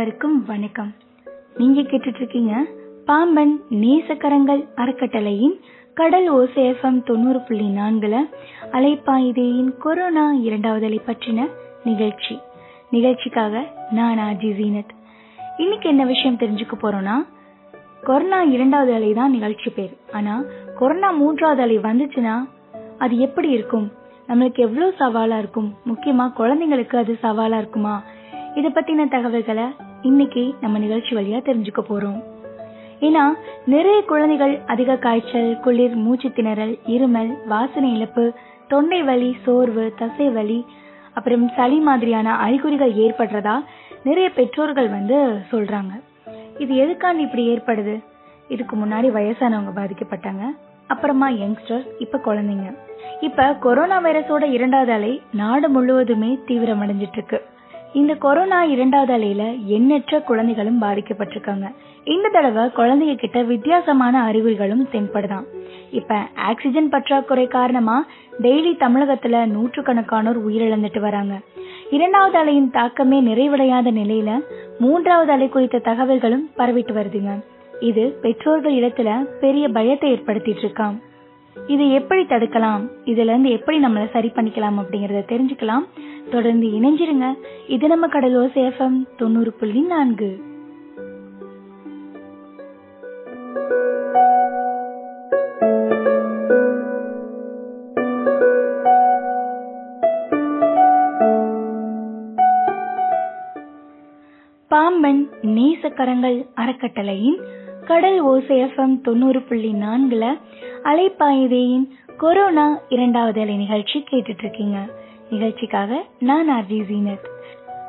அனைவருக்கும் வணக்கம். நீங்க கேட்டுட்டு இருக்கீங்க பாம்பன் நேசக்கரங்கள் அறக்கட்டளையின் கடல் ஓசேஃபம் தொண்ணூறு புள்ளி நான்குல அலைப்பாயுதேயின் கொரோனா இரண்டாவது அலை பற்றின நிகழ்ச்சி. நிகழ்ச்சிக்காக நான் ஆஜி ஜீனத். இன்னைக்கு என்ன விஷயம் தெரிஞ்சுக்க போறோம்னா கொரோனா இரண்டாவது அலை தான் நிகழ்ச்சி பேர். ஆனா கொரோனா மூன்றாவது அலை வந்துச்சுன்னா அது எப்படி இருக்கும்? நம்மளுக்கு எவ்வளவு சவாலா இருக்கும்? முக்கியமா குழந்தைங்களுக்கு அது சவாலா இருக்குமா? இத பத்தின தகவல்களை இன்னைக்கு நம்ம நிகழ்ச்சி வழியா தெரிஞ்சுக்க போறோம். ஏன்னா நிறைய குழந்தைகள் அதிக காய்ச்சல் குளிர் மூச்சு திணறல் இருமல் வாசனை இழப்பு தொண்டை வலி சோர்வு தசை வலி அப்புறம் சளி மாதிரியான அறிகுறிகள் ஏற்படுறதா நிறைய பெற்றோர்கள் வந்து சொல்றாங்க. இது எதுக்காண்டி இப்படி ஏற்படுது? இதுக்கு முன்னாடி வயசானவங்க பாதிக்கப்பட்டாங்க. அப்புறமா யங்ஸ்டர்ஸ் இப்ப குழந்தைங்க. இப்ப கொரோனா வைரஸோட இரண்டாவது அலை நாடு முழுவதுமே தீவிரமடைஞ்சிட்டு இருக்கு. இந்த கொரோனா இரண்டாவது அலையில எண்ணற்ற குழந்தைகளும் பாதிக்கப்பட்டிருக்காங்க. இந்த தடவை குழந்தைங்க கிட்ட வித்தியாசமான அறிகுறிகளும் தென்படுதான். இப்ப ஆக்சிஜன் பற்றாக்குறை காரணமா டெய்லி தமிழகத்துல நூற்றுக்கணக்கானோர் உயிரிழந்துட்டு வராங்க. இரண்டாவது அலையின் தாக்கமே நிறைவடையாத நிலையில மூன்றாவது அலை குறித்த தகவல்களும் பரவிட்டு வருதுங்க. இது பெற்றோர்கள் இடத்துல பெரிய பயத்தை ஏற்படுத்திட்டு இருக்காம். இதை எப்படி தடுக்கலாம்? இதுல இருந்து எப்படி நம்மள சரி பண்ணிக்கலாம் அப்படிங்கறத தெரிஞ்சுக்கலாம். தொடர்ந்து இணைஞ்சிருங்க. இது நம்ம கடலோ சேஃபம் தொண்ணூறு புள்ளி நான்கு. பாம்பன் நேசக்கரங்கள் அறக்கட்டளையின் கடல் ஓசேஃபம் தொண்ணூறு புள்ளி நான்குல அலைப்பாயுதேயின் கொரோனா இரண்டாவது அலை நிகழ்ச்சி கேட்டுட்டு இருக்கீங்க. நிகழ்ச்சிக்காக நான் ஆர்ஜி ஜீனத்.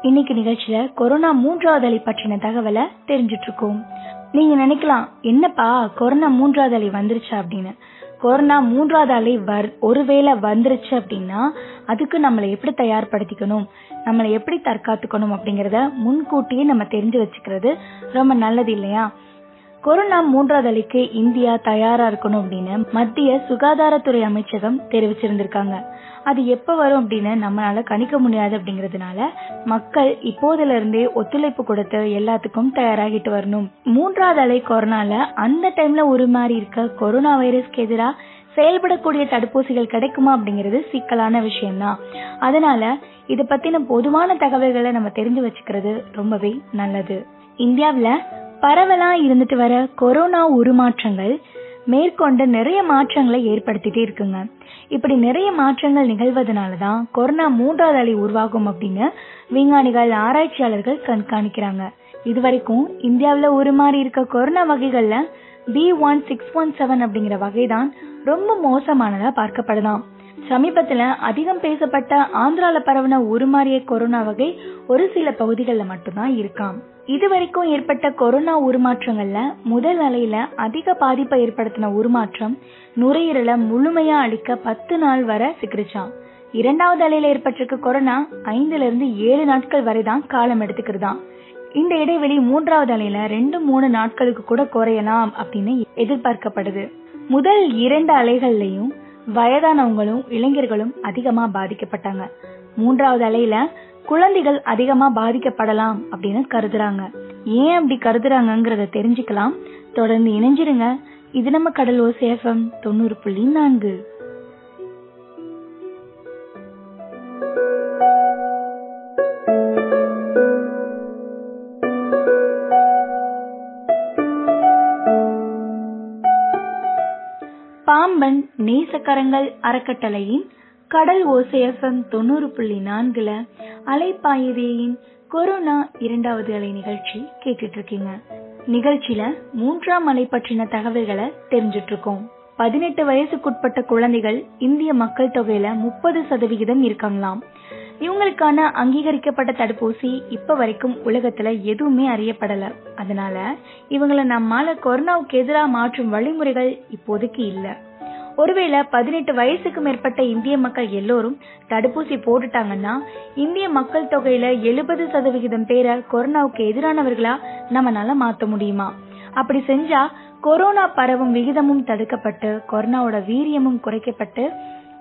இன்னைக்கு நிகழ்ச்சியில கொரோனா மூன்றாவது அலை பற்றின தகவலை தெரிஞ்சிட்டு இருக்கோம் நீங்க நினைக்கலாம் என்னப்பா கொரோனா மூன்றாவது அலை வந்துருச்சு அப்படின்னு. கொரோனா மூன்றாவது அலை வர் ஒருவேளை வந்துருச்சு அப்படின்னா அதுக்கு நம்மளை எப்படி தயார்படுத்திக்கணும் நம்மளை எப்படி தற்காத்துக்கணும் அப்படிங்கறத முன்கூட்டியே நம்ம தெரிஞ்சு வச்சுக்கிறது ரொம்ப நல்லது இல்லையா? கொரோனா மூன்றாவது அலைக்கு இந்தியா தயாரா இருக்கணும் அப்படின்னு மத்திய சுகாதாரத்துறை அமைச்சகம் தெரிவிச்சிருந்திருக்காங்க. அது எப்ப வரும் அப்படின்னு நம்மளால கணிக்க முடியாது அப்படிங்கறதுனால மக்கள் இப்போதுல இருந்தே ஒத்துழைப்பு கொடுத்து எல்லாத்துக்கும் தயாராகிட்டு வரணும். மூன்றாவது அலை கொரோனால அந்த டைம்ல உருமாறி இருக்க கொரோனா வைரஸ்க்கு எதிராக செயல்படக்கூடிய தடுப்பூசிகள் கிடைக்குமா அப்படிங்கிறது சிக்கலான விஷயம்தான். அதனால இதை பத்தின பொதுவான தகவல்களை நம்ம தெரிஞ்சு வச்சுக்கிறது ரொம்பவே நல்லது. இந்தியாவில பரவலா இருந்துட்டு வர கொரோனா உருமாற்றங்கள் மேற்கொண்டு நிறைய மாற்றங்களை ஏற்படுத்திட்டே இருக்குங்க. இப்படி நிறைய மாற்றங்கள் நிகழ்வதனாலதான் கொரோனா மூன்றாவது அலை உருவாகும் அப்படின்னு விஞ்ஞானிகள் ஆராய்ச்சியாளர்கள் கண்காணிக்கிறாங்க. இதுவரைக்கும் இந்தியாவில உருமாறி இருக்க கொரோனா வகைகள்ல B one six one seven அப்படிங்கிற வகைதான் ரொம்ப மோசமானதா பார்க்கப்படலாம் சமீபத்தில் அதிகம் பேசப்பட்ட ஆந்திரால பரவின உருமாறிய கொரோனா வகை ஒரு சில பகுதிகளில் மட்டும்தான் இருக்காம். இதுவரைக்கும் ஏற்பட்ட கொரோனா உருமாற்றங்கள்ல முதல் அலையில அதிக பாதிப்பை ஏற்படுத்தின உருமாற்றம் நுரையீரலை முழுமையா அழிக்க பத்து நாள் வரை சிக்கிரிச்சான் இரண்டாவது அலையில ஏற்பட்டிருக்க கொரோனா ஐந்துல இருந்து ஏழு நாட்கள் வரை தான் காலம் எடுத்துக்கிறதாம். இந்த இடைவெளி மூன்றாவது அலையில ரெண்டு மூணு நாட்களுக்கு கூட குறையலாம் அப்படின்னு எதிர்பார்க்கப்படுது. முதல் இரண்டு அலைகள்லயும் வயதானவங்களும் இளைஞர்களும் அதிகமா பாதிக்கப்பட்டாங்க. மூன்றாவது அலையில குழந்தைகள் அதிகமா பாதிக்கப்படலாம் அப்படின்னு கருதுறாங்க. ஏன் அப்படி கருதுறாங்கிறத தெரிஞ்சுக்கலாம். தொடர்ந்து இணைஞ்சிருங்க. இது நம்ம கடல் ஓசேஃபம் தொண்ணூறு புள்ளி நான்கு. பாம்பன் நேசக்கரங்கள் அறக்கட்டளையின் கடல் ஓசைஎஃப்எம் தொண்ணூறு புள்ளி நான்குல அலைப்பாயுதேயின் கொரோனா இரண்டாவது அலை நிகழ்ச்சி கேட்டுட்டு இருக்கீங்க நிகழ்ச்சியில மூன்றாம் அலை பற்றின தகவல்களை தெரிஞ்சிட்டு இருக்கோம் பதினெட்டு வயசுக்குட்பட்ட குழந்தைகள் இந்திய மக்கள் தொகையில முப்பது சதவிகிதம் இருக்காங்களாம். இவங்களுக்கான அங்கீகரிக்கப்பட்ட தடுப்பூசி இப்ப வரைக்கும் உலகத்துல எதுவுமே அறியப்படல. அதனால இவங்களை நம்மால கொரோனாவுக்கு எதிராக மாற்றும் வழிமுறைகள் இப்போதைக்கு இல்ல. ஒருவேளை பதினெட்டு வயசுக்கு மேற்பட்ட இந்திய மக்கள் எல்லோரும் தடுப்பூசி போட்டுட்டாங்கன்னா இந்திய மக்கள் தொகையில எழுபது சதவிகிதம் பேரை கொரோனாவுக்கு எதிரானவர்களா நம்மளால மாத்த முடியுமா? அப்படி செஞ்சா கொரோனா பரவும் விகிதமும் தடுக்கப்பட்டு கொரோனாவோட வீரியமும் குறைக்கப்பட்டு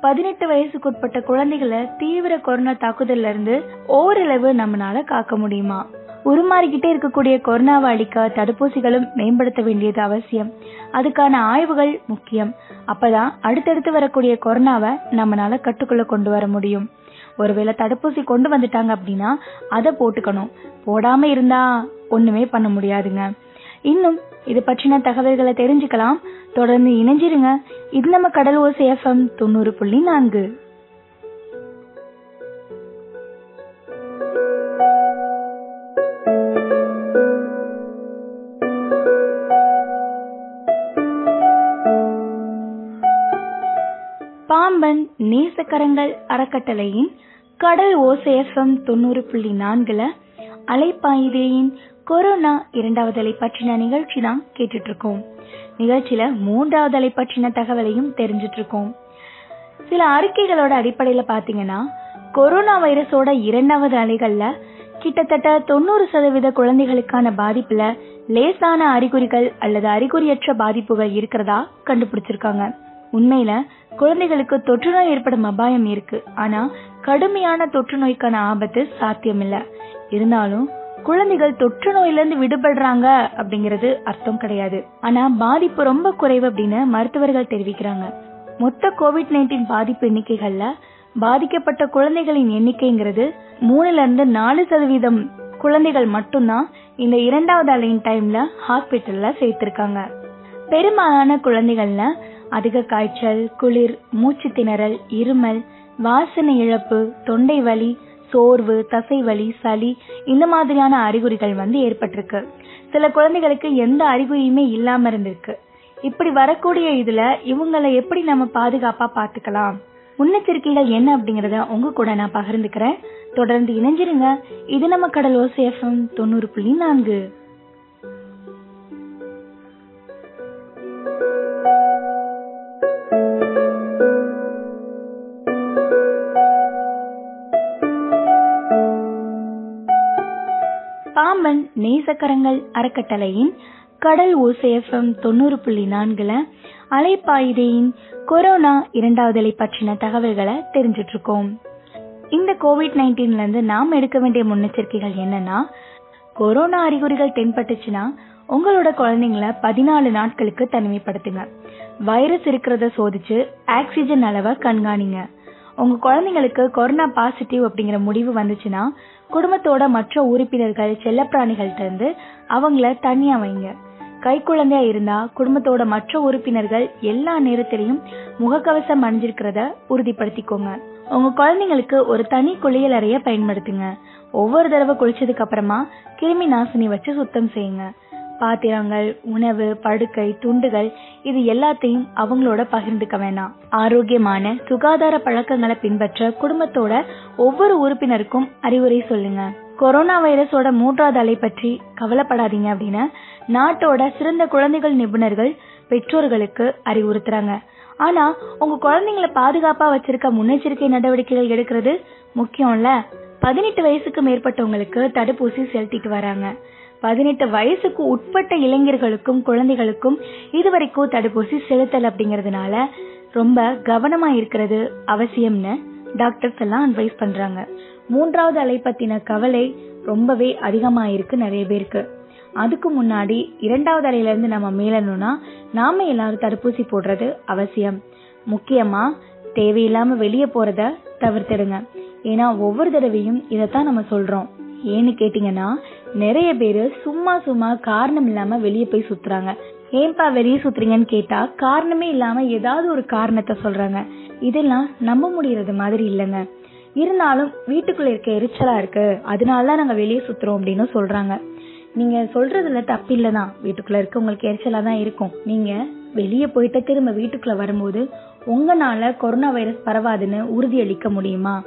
பதினெட்டு வயசுக்குட்பட்ட குழந்தைகளை தீவிர கொரோனா தாக்குதல்ல இருந்து ஓரளவு நம்மளால காக்க முடியுமா? உருமாறிக்கிட்டே இருக்கக்கூடிய கொரோனாவை அழிக்க தடுப்பூசிகளும் மேம்படுத்த வேண்டியது அவசியம். அதுக்கான ஆய்வுகள் முக்கியம். அப்பதான் அடுத்தடுத்து வரக்கூடிய கொரோனாவை நம்மளால கட்டுக்குள்ள கொண்டு வர முடியும். ஒருவேளை தடுப்பூசி கொண்டு வந்துட்டாங்க அப்படின்னா அதை போட்டுக்கணும். போடாம இருந்தா ஒண்ணுமே பண்ண முடியாதுங்க. இன்னும் இது பற்றின தகவல்களை தெரிஞ்சுக்கலாம். தொடர்ந்து இணைஞ்சிருங்க. இது நம்ம கடல் ஓசை எஃப்எம் தொண்ணூறு புள்ளி நான்கு. பாம்பன் நேசக்கரங்கள் அறக்கட்டளையின் கடல் ஓசை எஃப்எம் தொண்ணூறு புள்ளி நான்குல அலைப்பாயுதேயின் கொரோனா இரண்டாவது அலை பற்றின நிகழ்ச்சி தான் கேட்டுட்டு இருக்கோம் நிகழ்ச்சியில மூன்றாவது அலை பற்றின தகவலையும் தெரிஞ்சிட்டு இருக்கோம் சில அறிக்கைகளோட அடிப்படையில பாத்தீங்கன்னா கொரோனா வைரஸோட இரண்டாவது அலைகள்ல கிட்டத்தட்ட தொண்ணூறு சதவீத குழந்தைகளுக்கான பாதிப்புல லேசான அறிகுறிகள் அல்லது அறிகுறியற்ற பாதிப்புகள் இருக்கிறதா கண்டுபிடிச்சிருக்காங்க. உண்மையில குழந்தைகளுக்கு தொற்று நோய் ஏற்படும் அபாயம் இருக்கு. ஆனா கடுமையான தொற்று நோய்க்கான ஆபத்து சாத்தியமில்லை. இருந்தாலும் குழந்தைகள் தொற்று நோயிலிருந்து விடுபடுறாங்க அப்படிங்கிறது அர்த்தம் கிடையாது. ஆனா பாதிப்பு ரொம்ப குறைவு அப்படின்னு மருத்துவர்கள் தெரிவிக்கிறாங்க. மொத்த கோவிட் நைன்டீன் பாதிப்பு எண்ணிக்கைகள்ல பாதிக்கப்பட்ட குழந்தைகளின் எண்ணிக்கைங்கிறது மூணுல இருந்து நாலு சதவீதம் குழந்தைகள் மட்டும்தான் இந்த இரண்டாவது அலையின் டைம்ல ஹாஸ்பிட்டல்ல சேர்த்திருக்காங்க. பெரும்பாலான குழந்தைகள்ல அதிக காய்ச்சல் குளிர் மூச்சு திணறல் இருமல் வாசனை இழப்பு தொண்டை வலி சோர்வு தசை வலி சளி இந்த மாதிரியான அறிகுறிகள் வந்து ஏற்பட்டிருக்கு. சில குழந்தைகளுக்கு எந்த அறிகுறியுமே இல்லாம இருந்திருக்கு. இப்படி வரக்கூடிய இதுல இவங்களை எப்படி நம்ம பாதுகாப்பா பாத்துக்கலாம் முன்னெச்சரிக்கைகள் என்ன அப்படிங்கறத உங்க கூட நான் பகிர்ந்துக்கிறேன். தொடர்ந்து இணைஞ்சிருங்க. இது நம்ம கடல் ஓசை தொண்ணூறு புள்ளி நான்கு. நேசக்கரங்கள் அறக்கட்டளையின் கடல் ஓசேஃபம் தொண்ணூறு புள்ளி நான்குல அலைப்பாயுதையின் கொரோனா இரண்டாவது அலை பற்றின தகவல்களை தெரிஞ்சிட்டு இருக்கோம் இந்த கோவிட் நைன்டீன்ல இருந்து நாம் எடுக்க வேண்டிய முன்னெச்சரிக்கைகள் என்னன்னா கொரோனா அறிகுறிகள் தென்பட்டுச்சுன்னா உங்களோட குழந்தைங்கள பதினாலு நாட்களுக்கு தனிமைப்படுத்துங்க. வைரஸ் இருக்கிறத சோதிச்சு ஆக்சிஜன் அளவை கண்காணிங்க. உங்க குழந்தைங்களுக்கு கொரோனா பாசிட்டிவ் அப்படிங்கிற முடிவு வந்துச்சுன்னா குடும்பத்தோட மற்ற உறுப்பினர்கள் செல்லப்பிராணிகள்ட்ட இருந்து அவங்கள தனியா வைங்க கை குழந்தையா இருந்தா குடும்பத்தோட மற்ற உறுப்பினர்கள் எல்லா நேரத்திலையும் முகக்கவசம் அணிஞ்சிருக்கிறத உறுதிப்படுத்திக்கோங்க. உங்க குழந்தைங்களுக்கு ஒரு தனி குளியல் அறைய பயன்படுத்துங்க. ஒவ்வொரு தடவை குளிச்சதுக்கு அப்புறமா கிருமி நாசினி வச்சு சுத்தம் செய்யுங்க. பாத்திரங்கள் உணவு படுக்கை துண்டுகள் இது எல்லாத்தையும் அவங்களோட பகிர்ந்துக்க வேண்டாம் ஆரோக்கியமான சுகாதார பழக்கங்களை பின்பற்ற குடும்பத்தோட ஒவ்வொரு உறுப்பினருக்கும் அறிவுரை சொல்லுங்க. கொரோனா வைரஸோட மூன்றாவது அலை பற்றி கவலைப்படாதீங்க அப்படின்னு நாட்டோட சிறந்த குழந்தைகள் நிபுணர்கள் பெற்றோர்களுக்கு அறிவுறுத்துறாங்க. ஆனா உங்க குழந்தைங்களை பாதுகாப்பா வச்சிருக்க முன்னெச்சரிக்கை நடவடிக்கைகள் எடுக்கிறது முக்கியம்ல? பதினெட்டு வயசுக்கு மேற்பட்டவங்களுக்கு தடுப்பூசி செலுத்திட்டு வராங்க. பதினெட்டு வயசுக்கு உட்பட்ட இளைஞர்களுக்கும் குழந்தைகளுக்கும் இதுவரைக்கும் தடுப்பூசி செலுத்தல் அப்படிங்கறதுனால ரொம்ப கவனமா இருக்கிறது அவசியம்னு டாக்டர்ஸ் எல்லாம் அட்வைஸ் பண்றாங்க. மூன்றாவது அலை பத்தின கவலை ரொம்பவே அதிகமா இருக்கு நிறைய பேருக்கு. அதுக்கு முன்னாடி இரண்டாவது அலையில இருந்து நம்ம மீளணும்னா நாம எல்லாரும் தடுப்பூசி போடுறது அவசியம். முக்கியமா தேவையில்லாம வெளியே போறத தவிர்த்திடுங்க. ஏன்னா ஒவ்வொரு தடவையும் இதைத்தான் நம்ம சொல்றோம். ஏன்னு கேட்டீங்கன்னா நிறைய பேர் சும்மா சும்மா காரணம் இல்லாம வெளியே போய் சுத்துறாங்க. ஏன்பா வெளியே சுத்துறீங்கன்னு கேட்டா காரணமே இல்லாம ஏதாவது ஒரு காரணத்தை சொல்றாங்க. இதெல்லாம் நம்ப முடியறது மாதிரி இல்லைங்க. இருந்தாலும் வீட்டுக்குள்ள இருக்க எரிச்சலா இருக்கு. அதனாலதான் நாங்க வெளியே சுத்துறோம் அப்படின்னு சொல்றாங்க. நீங்க சொல்றதுல தப்பு இல்லதான். வீட்டுக்குள்ள இருக்க உங்களுக்கு எரிச்சலா தான் இருக்கும். நீங்க வெளியே போயிட்டு திரும்ப வீட்டுக்குள்ள வரும்போது உங்களால கொரோனா வைரஸ் பரவாதுன்னு உறுதியளிக்க முடியுமா?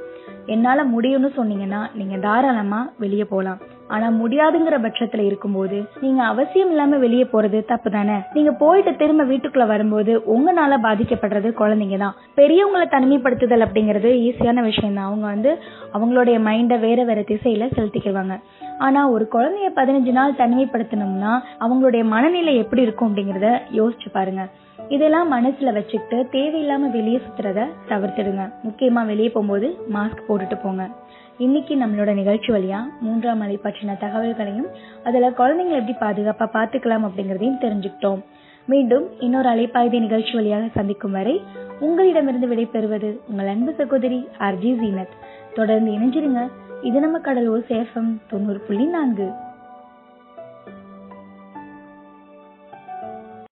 என்னால முடியும்னு சொன்னீங்கன்னா நீங்க தாராளமா வெளியே போலாம். ஆனா முடியாதுங்கிற பட்சத்துல இருக்கும்போது நீங்க அவசியம் இல்லாம வெளியே போறது தப்பு தானே நீங்க போயிட்டு திரும்ப வீட்டுக்குள்ள வரும்போது உங்களால பாதிக்கப்படுறது குழந்தைங்க தான் பெரியவங்களை தனிமைப்படுத்துதல் அப்படிங்கிறது ஈஸியான விஷயம் தான் அவங்க வந்து அவங்களுடைய மைண்ட வேற வேற திசையில செலுத்திக்குவாங்க. ஆனா ஒரு குழந்தைய பதினஞ்சு நாள் தனிமைப்படுத்தணும்னா அவங்களுடைய மனநிலை எப்படி இருக்கும் அப்படிங்கறத யோசிச்சு பாருங்க. இதெல்லாம் மனசுல வச்சுக்கிட்டு தேவையில்லாம வெளியே சுத்துறத தவிர்த்துடுங்க. முக்கியமா வெளியே போகும்போது மாஸ்க் போட்டுட்டு போங்க. இன்னைக்கு நம்மளோட நிகழ்ச்சி வழியா மூன்றாம் அலை பற்றின தகவல்களையும் அதுல குழந்தைங்களை எப்படி பாதுகாப்பா பாத்துக்கலாம் அப்படிங்கறதையும் தெரிஞ்சுக்கிட்டோம். மீண்டும் இன்னொரு அலைப்பாய்தி நிகழ்ச்சி வழியாக சந்திக்கும் வரை உங்களிடமிருந்து விடைபெறுவது உங்கள் அன்பு சகோதரி ஆர்ஜி ஜீனத். தொடர்ந்து இணைஞ்சிருங்க. இது நம்ம கடலூர் சேஃபம் தொண்ணூறு புள்ளி நான்கு.